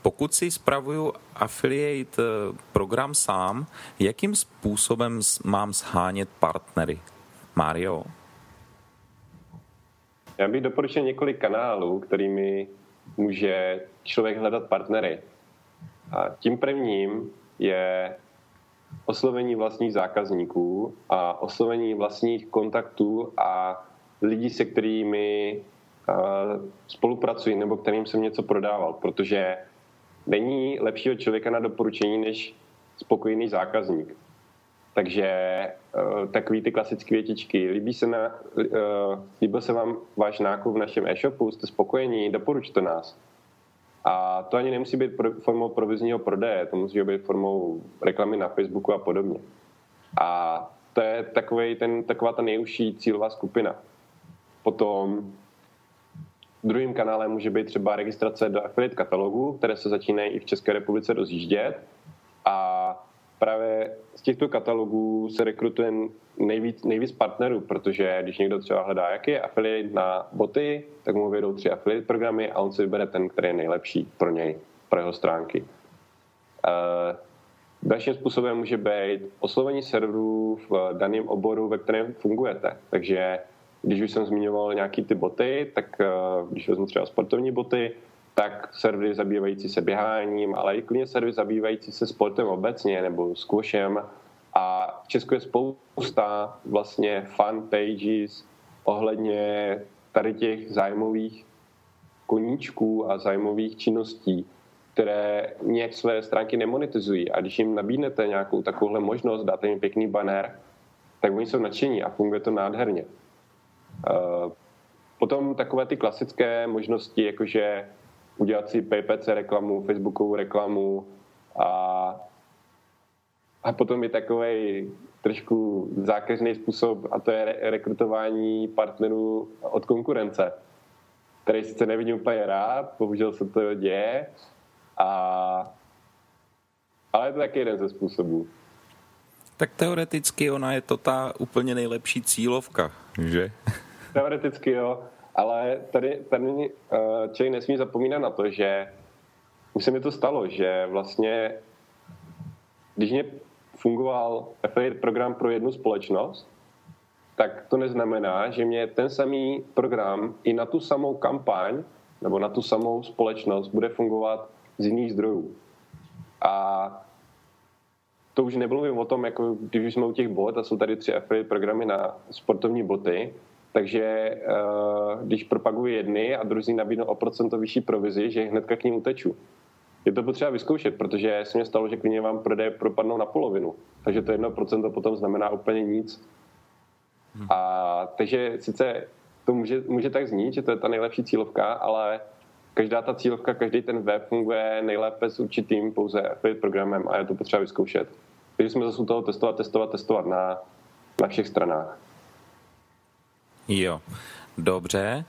pokud si spravuju affiliate eh, program sám, jakým způsobem mám shánět partnery? Mario? Já bych doporučil několik kanálů, kterými může člověk hledat partnery. A tím prvním je oslovení vlastních zákazníků a oslovení vlastních kontaktů a lidí, se kterými spolupracují nebo kterým jsem něco prodával, protože není lepšího člověka na doporučení než spokojený zákazník. Takže uh, takový ty klasické větičky. Líbí se, na, uh, líbil se vám váš nákup v našem e-shopu, jste spokojení, doporučte nás. A to ani nemusí být formou provizního prodeje, to musí být formou reklamy na Facebooku a podobně. A to je takový ten, taková ta nejužší cílová skupina. Potom druhým kanálem může být třeba registrace do affiliate katalogu, které se začínají i v České republice rozjíždět. A právě z těchto katalogů se rekrutuje nejvíc, nejvíc partnerů, protože když někdo třeba hledá, jaký je affiliate na boty, tak mu vyjdou tři affiliate programy a on si vybere ten, který je nejlepší pro něj, pro jeho stránky. Uh, dalším způsobem může být oslovení serverů v daném oboru, ve kterém fungujete. Takže když už jsem zmiňoval nějaký ty boty, tak uh, když vezmu třeba sportovní boty, tak servery zabývající se běháním, ale i klidně servery zabývající se sportem obecně nebo squashem. A v Česku je spousta vlastně fan pages ohledně tady těch zájmových koníčků a zájmových činností, které nějak své stránky nemonetizují. A když jim nabídnete nějakou takovouhle možnost, dáte jim pěkný banner, tak oni jsou nadšení a funguje to nádherně. Uh, potom takové ty klasické možnosti, jakože udělat si PPC reklamu, Facebookovou reklamu a, a potom je takový trošku zákeřný způsob a to je re- rekrutování partnerů od konkurence, který sice nevidím úplně rád, bohužel se to děje, a, ale je to taky jeden ze způsobů. Tak teoreticky ona je to ta úplně nejlepší cílovka, že? Teoreticky jo, ale tady, tady eh, člověk nesmí zapomínat na to, že už se mi to stalo, že vlastně, když mě fungoval affiliate program pro jednu společnost, tak to neznamená, že mě ten samý program i na tu samou kampaň nebo na tu samou společnost bude fungovat z jiných zdrojů. A to už nemluvím o tom, jako když jsme u těch bot a jsou tady tři affiliate programy na sportovní boty, takže eh, když propaguji jedny a druzí nabídnou o procento vyšší provizi, že hnedka k ním uteču. Je to potřeba vyzkoušet, protože se mě stalo, že klidně vám prodeje propadnou na polovinu. Takže to jedno procento potom znamená úplně nic. Hmm. A takže sice to může, může tak znít, že to je ta nejlepší cílovka, ale každá ta cílovka, každý ten web funguje nejlépe s určitým pouze affiliate programem a je to potřeba vyzkoušet. Takže jsme zase u toho testovat, testovat, testovat na, na všech stranách. Jo, dobře.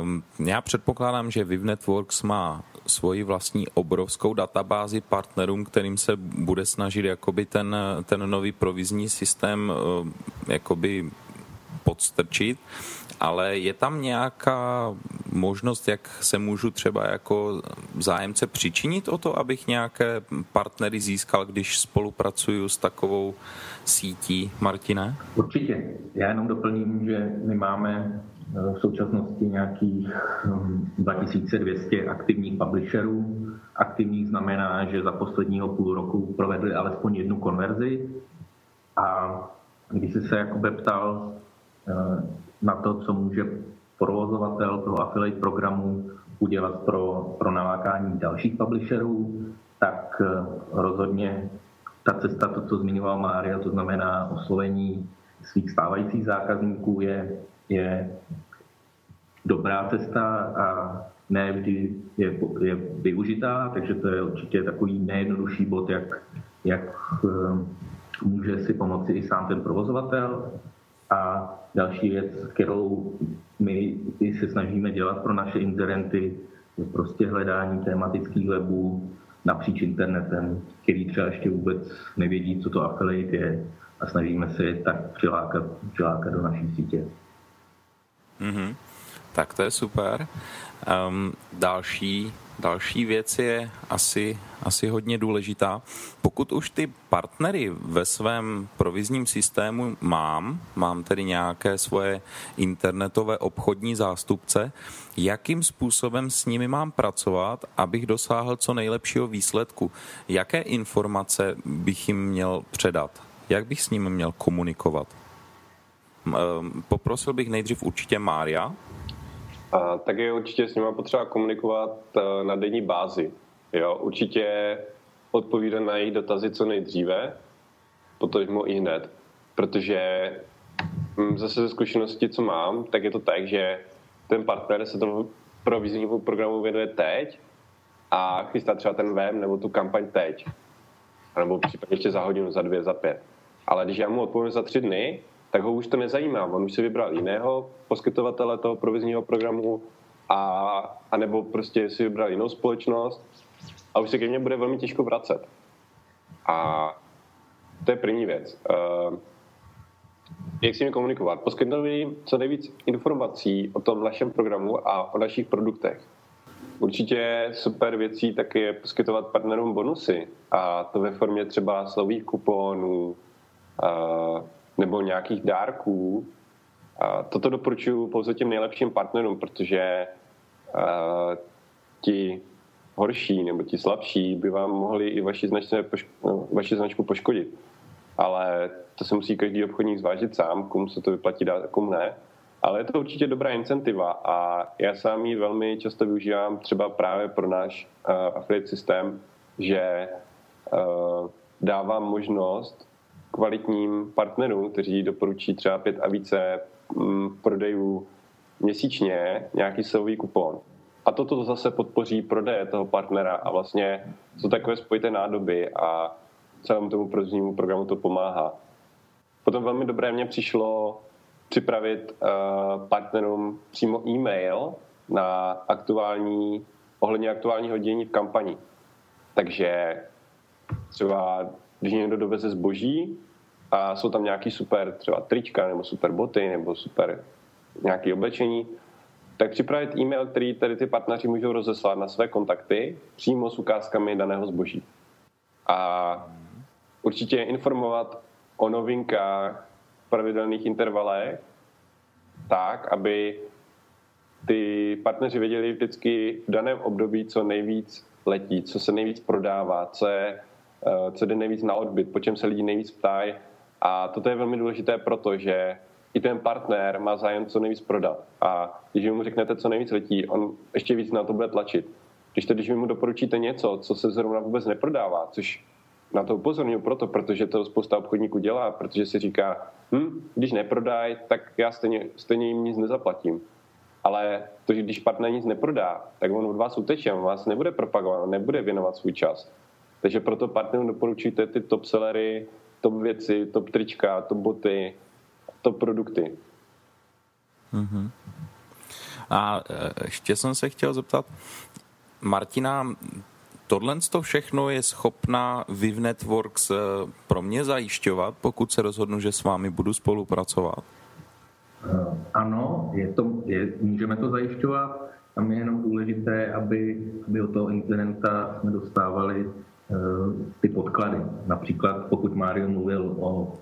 Um, já předpokládám, že Viv Networks má svoji vlastní obrovskou databázi partnerům, kterým se bude snažit jakoby ten, ten nový provizní systém uh, jakoby podstrčit, ale je tam nějaká možnost, jak se můžu třeba jako zájemce přičinit o to, abych nějaké partnery získal, když spolupracuju s takovou sítí, Martine? Určitě. Já jenom doplním, že my máme eh, v současnosti nějakých 2200 hm, aktivních publisherů. Aktivních znamená, že za posledního půl roku provedli alespoň jednu konverzi. A když jsi se jako ptal eh, na to, co může provozovatel toho affiliate programu udělat pro, pro nalákání dalších publisherů, tak eh, rozhodně ta cesta, to, co zmiňoval Mária, to znamená oslovení svých stávajících zákazníků, je, je dobrá cesta a ne vždy je, je využitá, takže to je určitě takový nejjednodušší bod, jak, jak eh, může si pomoci i sám ten provozovatel. A další věc, kterou my se snažíme dělat pro naše inzerenty, je prostě hledání tematických webů napříč internetem, který třeba ještě vůbec nevědí, co to affiliate je a snažíme se tak přilákat, přilákat do naší sítě. Mm-hmm. Tak to je super. Um, další Další věc je asi, asi hodně důležitá. Pokud už ty partnery ve svém provizním systému mám, mám tedy nějaké svoje internetové obchodní zástupce, jakým způsobem s nimi mám pracovat, abych dosáhl co nejlepšího výsledku? Jaké informace bych jim měl předat? Jak bych s nimi měl komunikovat? Poprosil bych nejdřív určitě Mária, a, tak je určitě s nimi potřeba komunikovat eh, na denní bázi. Jo, určitě odpovídat na jejich dotazy co nejdříve, mu i hned, protože hm, zase ze zkušenosti, co mám, tak je to tak, že ten partner se tomu proviznímu programu věnuje teď a chystá třeba ten web nebo tu kampaň teď. Nebo případně ještě za hodinu, za dvě, za pět. Ale když já mu odpovím za tři dny, tak ho už to nezajímá. On už si vybral jiného poskytovatele toho provizního programu a, a nebo prostě si vybral jinou společnost a už se ke mně bude velmi těžko vracet. A to je první věc. Uh, jak s nimi komunikovat? Poskytnout jim co nejvíc informací o tom našem programu a o našich produktech. Určitě super věcí taky je poskytovat partnerům bonusy a to ve formě třeba slových kuponů, uh, nebo nějakých dárků. A toto doporučuji pouze těm nejlepším partnerům, protože uh, ti horší nebo ti slabší by vám mohli i vaši, značce, no, vaši značku poškodit. Ale to se musí každý obchodník zvážit sám, komu se to vyplatí dát a komu ne. Ale je to určitě dobrá incentiva a já sám ji velmi často využívám třeba právě pro náš uh, affiliate systém, že uh, dávám možnost kvalitním partnerům, kteří doporučí třeba pět a více mm, prodejů měsíčně nějaký silový kupon. A toto zase podpoří prodeje toho partnera a vlastně jsou takové spojité nádoby a celému tomu provoznímu programu to pomáhá. Potom velmi dobré mě přišlo připravit uh, partnerům přímo e-mail na aktuální, ohledně aktuálního dění v kampani. Takže třeba když někdo doveze zboží a jsou tam nějaký super třeba trička nebo super boty nebo super nějaké oblečení, tak připravit e-mail, který tady ty partneři můžou rozeslat na své kontakty přímo s ukázkami daného zboží. A určitě informovat o novinkách v pravidelných intervalech tak, aby ty partneři věděli vždycky v daném období, co nejvíc letí, co se nejvíc prodává, co je co jde nejvíc na odbyt, po čem se lidi nejvíc ptají. A toto je velmi důležité, protože i ten partner má zájem co nejvíc prodat. A když mu řeknete, co nejvíc letí, on ještě víc na to bude tlačit. Když to, když mu doporučíte něco, co se zrovna vůbec neprodává, což na to upozorňuji proto, protože to spousta obchodníků dělá, protože si říká, hm, když neprodají, tak já stejně, stejně jim nic nezaplatím. Ale to, že když partner nic neprodá, tak on od vás uteče, on vás nebude propagovat, on nebude věnovat svůj čas. Takže proto partnerům doporučujte ty top sellery top věci, top trička, top boty, top produkty. Mm-hmm. A e, ještě jsem se chtěl zeptat, Martina, tohle to všechno je schopná Viv Networks e, pro mě zajišťovat, pokud se rozhodnu, že s vámi budu spolupracovat? E, ano, je to, je, můžeme to zajišťovat. Tam je jenom důležité, aby, aby od toho incidenta jsme dostávali ty podklady. Například pokud Mario mluvil o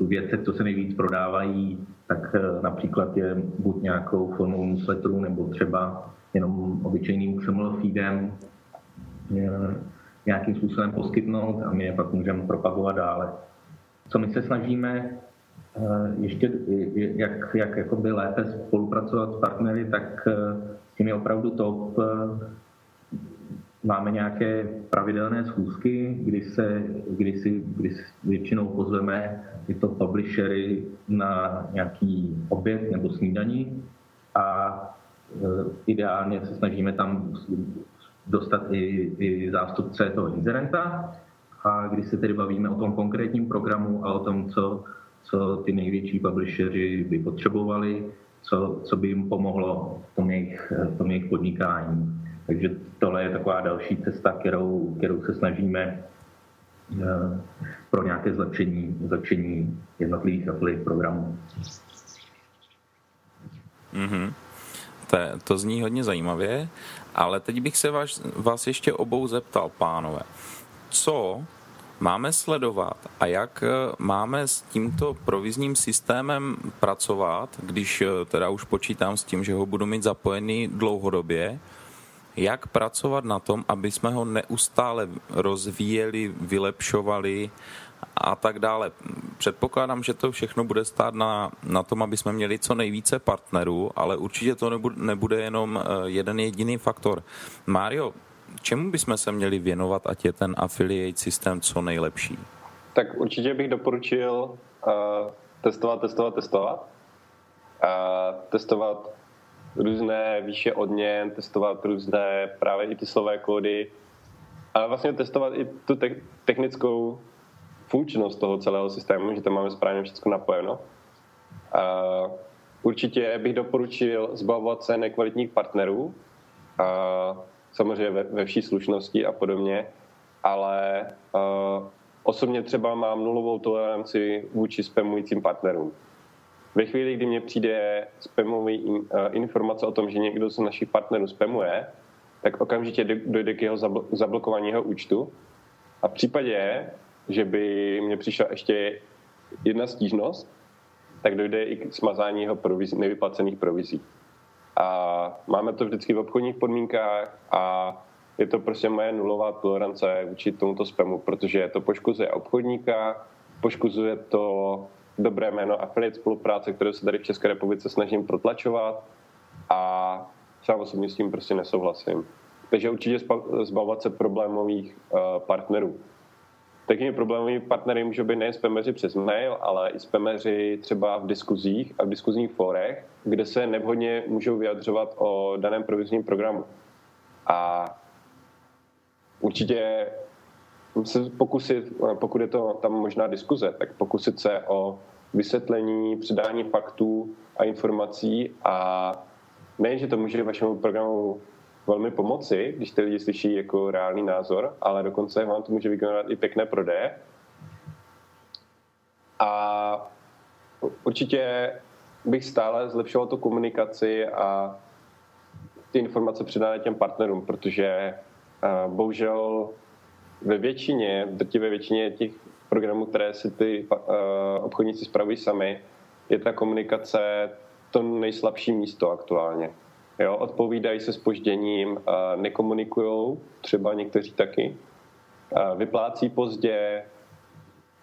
věcech, co se nejvíc prodávají, tak eh, například je buď nějakou formou newsletteru nebo třeba jenom obyčejným XML feedem eh, nějakým způsobem poskytnout a my je pak můžeme propagovat dále. Co my se snažíme eh, ještě, jak, jak jakoby lépe spolupracovat s partnery, tak s tím je opravdu top máme nějaké pravidelné schůzky, kdy, se, kdy si kdy většinou pozveme tyto publishery na nějaký oběd nebo snídaní a e, ideálně se snažíme tam dostat i, i zástupce toho inzerenta a když se tedy bavíme o tom konkrétním programu a o tom, co, co ty největší publishery by potřebovali, co, co by jim pomohlo v tom jejich, v tom jejich podnikání. Takže tohle je taková další cesta, kterou, kterou se snažíme eh, pro nějaké zlepšení, zlepšení jednotlivých affiliate programů. Mm-hmm. To, to zní hodně zajímavě, ale teď bych se vás, vás ještě obou zeptal, pánové. Co máme sledovat a jak eh, máme s tímto provizním systémem pracovat, když eh, teda už počítám s tím, že ho budu mít zapojený dlouhodobě, jak pracovat na tom, aby jsme ho neustále rozvíjeli, vylepšovali a tak dále. Předpokládám, že to všechno bude stát na, na tom, aby jsme měli co nejvíce partnerů, ale určitě to nebude, nebude jenom eh, jeden jediný faktor. Mário, čemu bychom se měli věnovat, ať je ten affiliate systém co nejlepší? Tak určitě bych doporučil uh, testovat, testovat, testovat. Uh, testovat různé výše odměn, testovat různé právě i ty slové kódy a vlastně testovat i tu te- technickou funkčnost toho celého systému, že to máme správně všechno napojeno. A určitě bych doporučil zbavovat se nekvalitních partnerů, a samozřejmě ve, ve vší slušnosti a podobně, ale uh, osobně třeba mám nulovou toleranci vůči spamujícím partnerům. Ve chvíli, kdy mě přijde spamový eh, informace o tom, že někdo z našich partnerů spamuje, tak okamžitě dojde k jeho zablokování jeho účtu. A v případě, že by mě přišla ještě jedna stížnost, tak dojde i k smazání jeho provizí, nevyplacených provizí. A máme to vždycky v obchodních podmínkách a je to prostě moje nulová tolerance vůči tomuto spamu, protože to poškozuje obchodníka, poškozuje to dobré jméno affiliate spolupráce, které se tady v České republice snažím protlačovat a sám osobně s tím prostě nesouhlasím. Takže určitě zbavovat se problémových uh, partnerů. Takými problémovými partnery můžou být nejen spameři přes mail, ale i spameři třeba v diskuzích a v diskuzních fórech, kde se nevhodně můžou vyjadřovat o daném provizním programu. A určitě se pokusit, pokud je to tam možná diskuze, tak pokusit se o vysvětlení, předání faktů a informací a nejen, že to může vašemu programu velmi pomoci, když ty lidi slyší jako reálný názor, ale dokonce vám to může vykonat i pěkné prodeje. A určitě bych stále zlepšoval tu komunikaci a ty informace předávat těm partnerům, protože eh, bohužel ve většině, drtivé většině těch programů, které si ty uh, obchodníci spravují sami, je ta komunikace to nejslabší místo aktuálně. Jo, odpovídají se spožděním, uh, nekomunikují, třeba někteří taky, uh, vyplácí pozdě,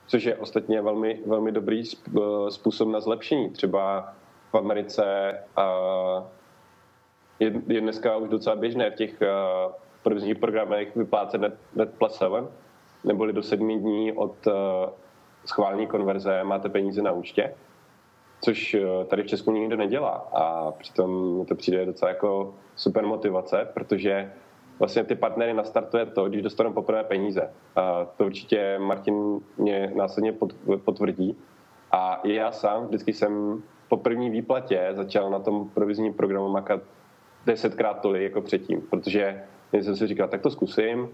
což je ostatně velmi, velmi dobrý způsob na zlepšení. Třeba v Americe je, je dneska už docela běžné v těch provozních programech vyplácet net, net plus 7, neboli do sedmi dní od uh, schválení konverze máte peníze na účtě, což uh, tady v Česku nikdo nedělá a přitom mi to přijde docela jako super motivace, protože vlastně ty partnery nastartuje to, když dostanou poprvé peníze. A to určitě Martin mě následně potvrdí. A i já sám vždycky jsem po první výplatě začal na tom provizním programu makat desetkrát tolik jako předtím, protože jsem si říkal, tak to zkusím,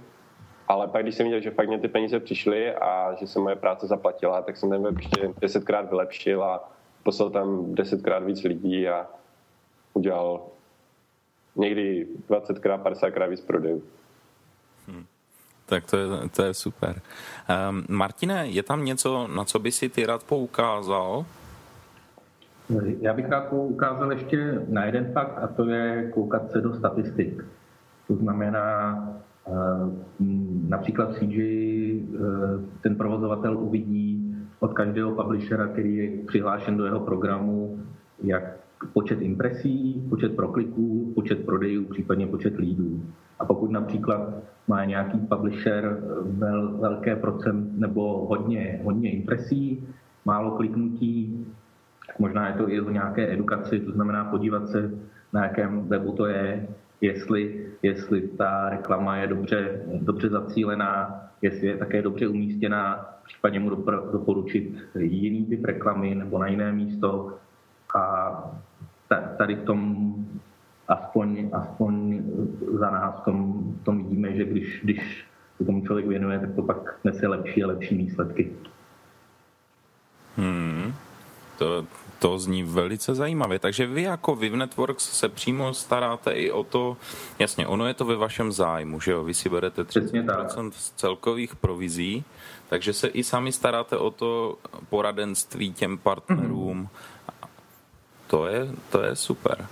ale pak, když jsem viděl, že fakt mě ty peníze přišly a že se moje práce zaplatila, tak jsem ten web ještě desetkrát vylepšil a poslal tam desetkrát víc lidí a udělal někdy 20krát, 50krát víc prodejů. Hmm. Tak to je, to je super. Um, Martine, je tam něco, na co by si ty rád poukázal? Já bych rád poukázal ještě na jeden fakt a to je koukat se do statistik. To znamená, eh, například CG eh, ten provozovatel uvidí od každého publishera, který je přihlášen do jeho programu, jak počet impresí, počet prokliků, počet prodejů, případně počet lídů. A pokud například má nějaký publisher vel, velké procent nebo hodně, hodně impresí, málo kliknutí, tak možná je to i o nějaké edukaci, to znamená podívat se, na jakém webu to je, jestli, jestli ta reklama je dobře, dobře zacílená, jestli je také dobře umístěná, případně mu doporučit jiný typ reklamy nebo na jiné místo. A tady v tom aspoň, aspoň za nás v tom, v tom vidíme, že když, když se tomu člověk věnuje, tak to pak nese lepší a lepší výsledky. Hmm. To, to zní velice zajímavě. Takže vy jako Viv Networks se přímo staráte i o to, jasně, ono je to ve vašem zájmu, že jo, vy si berete 30% z celkových provizí, takže se i sami staráte o to poradenství těm partnerům. Mm-hmm. To je, to je super.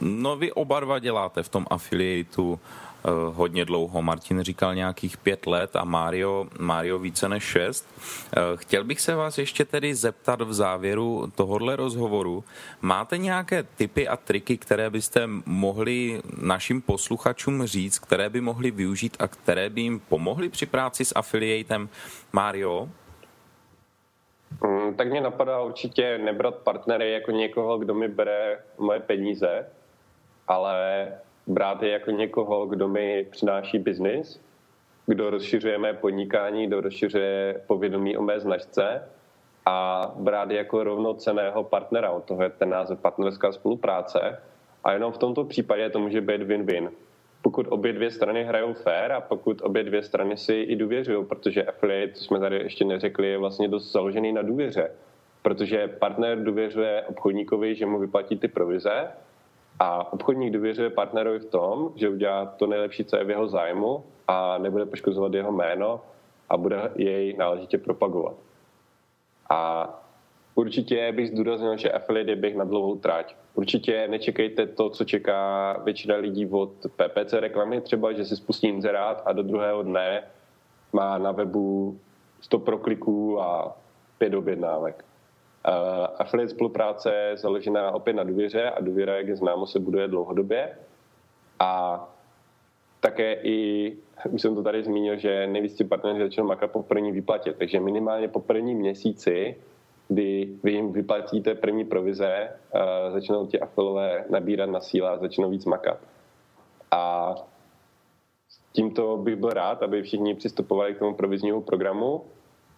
No vy oba dva děláte v tom afiliatu Eh, hodně dlouho. Martin říkal nějakých pět let a Mario, Mario více než šest. Eh, chtěl bych se vás ještě tedy zeptat v závěru tohohle rozhovoru. Máte nějaké typy a triky, které byste mohli našim posluchačům říct, které by mohli využít a které by jim pomohly při práci s afiliatem? Mario? Mm, tak mě napadá určitě nebrat partnery jako někoho, kdo mi bere moje peníze, ale brát je jako někoho, kdo mi přináší biznis, kdo rozšiřuje mé podnikání, kdo rozšiřuje povědomí o mé značce a brát je jako rovnoceného partnera. Od toho je ten název partnerská spolupráce. A jenom v tomto případě to může být win-win. Pokud obě dvě strany hrajou fair a pokud obě dvě strany si i důvěřují, protože affiliate, co jsme tady ještě neřekli, je vlastně dost založený na důvěře. Protože partner důvěřuje obchodníkovi, že mu vyplatí ty provize a obchodník důvěřuje partnerovi v tom, že udělá to nejlepší, co je v jeho zájmu a nebude poškozovat jeho jméno a bude jej náležitě propagovat. A určitě bych zdůraznil, že affiliate je běh na dlouhou trať. Určitě nečekejte to, co čeká většina lidí od PPC reklamy, třeba, že si spustí inzerát a do druhého dne má na webu 100 prokliků a pět objednávek. Affiliate spolupráce je založená opět na důvěře a důvěra, jak je známo, se buduje dlouhodobě. A také i, už jsem to tady zmínil, že nejvíc partneři začnou makat po první výplatě, takže minimálně po první měsíci, kdy vy jim vyplatíte první provize, začnou ti afilové nabírat na síla a začnou víc makat. A tímto bych byl rád, aby všichni přistupovali k tomu proviznímu programu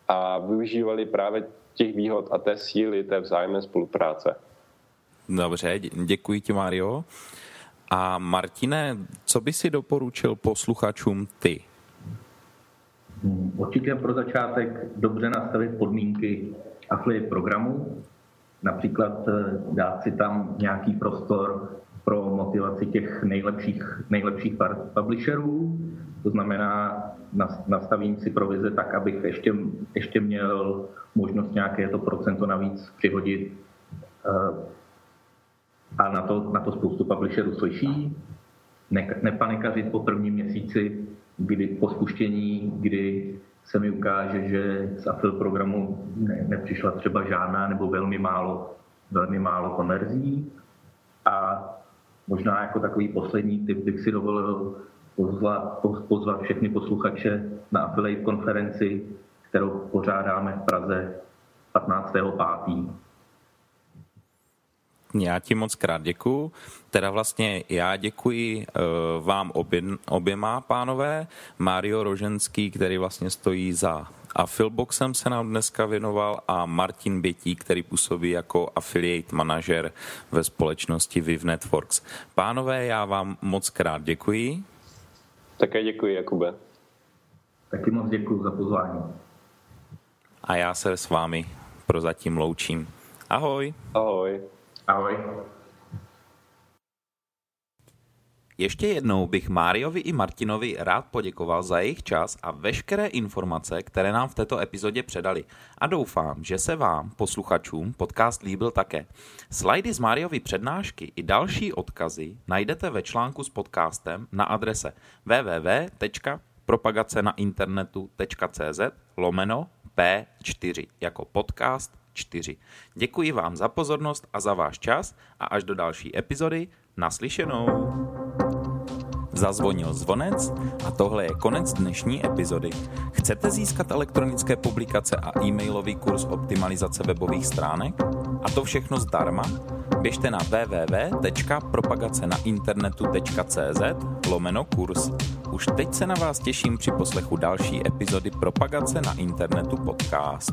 a využívali právě těch výhod a té síly té vzájemné spolupráce. Dobře, děkuji ti, Mario. A Martine, co by si doporučil posluchačům ty? Určitě pro začátek dobře nastavit podmínky affiliate programu, například eh, dát si tam nějaký prostor pro motivaci těch nejlepších, nejlepších publisherů, to znamená nastavím si provize tak, abych ještě, ještě měl možnost nějaké to procento navíc přihodit. Eh, a na to, na to spoustu publisherů slyší. Ne, nepanikařit po prvním měsíci, kdy po spuštění, kdy se mi ukáže, že z Affil programu ne, nepřišla třeba žádná nebo velmi málo, velmi málo konverzí. A možná jako takový poslední tip bych si dovolil pozvat, pozvat všechny posluchače na affiliate konferenci, kterou pořádáme v Praze 15.5. Já ti moc krát děkuju. Teda vlastně já děkuji uh, vám obě, oběma pánové. Mario Roženský, který vlastně stojí za Affilboxem se nám dneska věnoval a Martin Bětí, který působí jako affiliate manažer ve společnosti Viv Networks. Pánové, já vám moc krát děkuji. Také děkuji, Jakube. Taky moc děkuji za pozvání. A já se s vámi prozatím loučím. Ahoj. Ahoj. Ahoj. Ještě jednou bych Máriovi i Martinovi rád poděkoval za jejich čas a veškeré informace, které nám v této epizodě předali. A doufám, že se vám, posluchačům, podcast líbil také. Slajdy z Máriovy přednášky i další odkazy najdete ve článku s podcastem na adrese www.propagacenainternetu.cz lomeno P4 jako podcast 4. Děkuji vám za pozornost a za váš čas a až do další epizody naslyšenou. Zazvonil zvonec a tohle je konec dnešní epizody. Chcete získat elektronické publikace a e-mailový kurz optimalizace webových stránek? A to všechno zdarma? Běžte na www.propagacenainternetu.cz lomeno kurz. Už teď se na vás těším při poslechu další epizody Propagace na internetu podcast.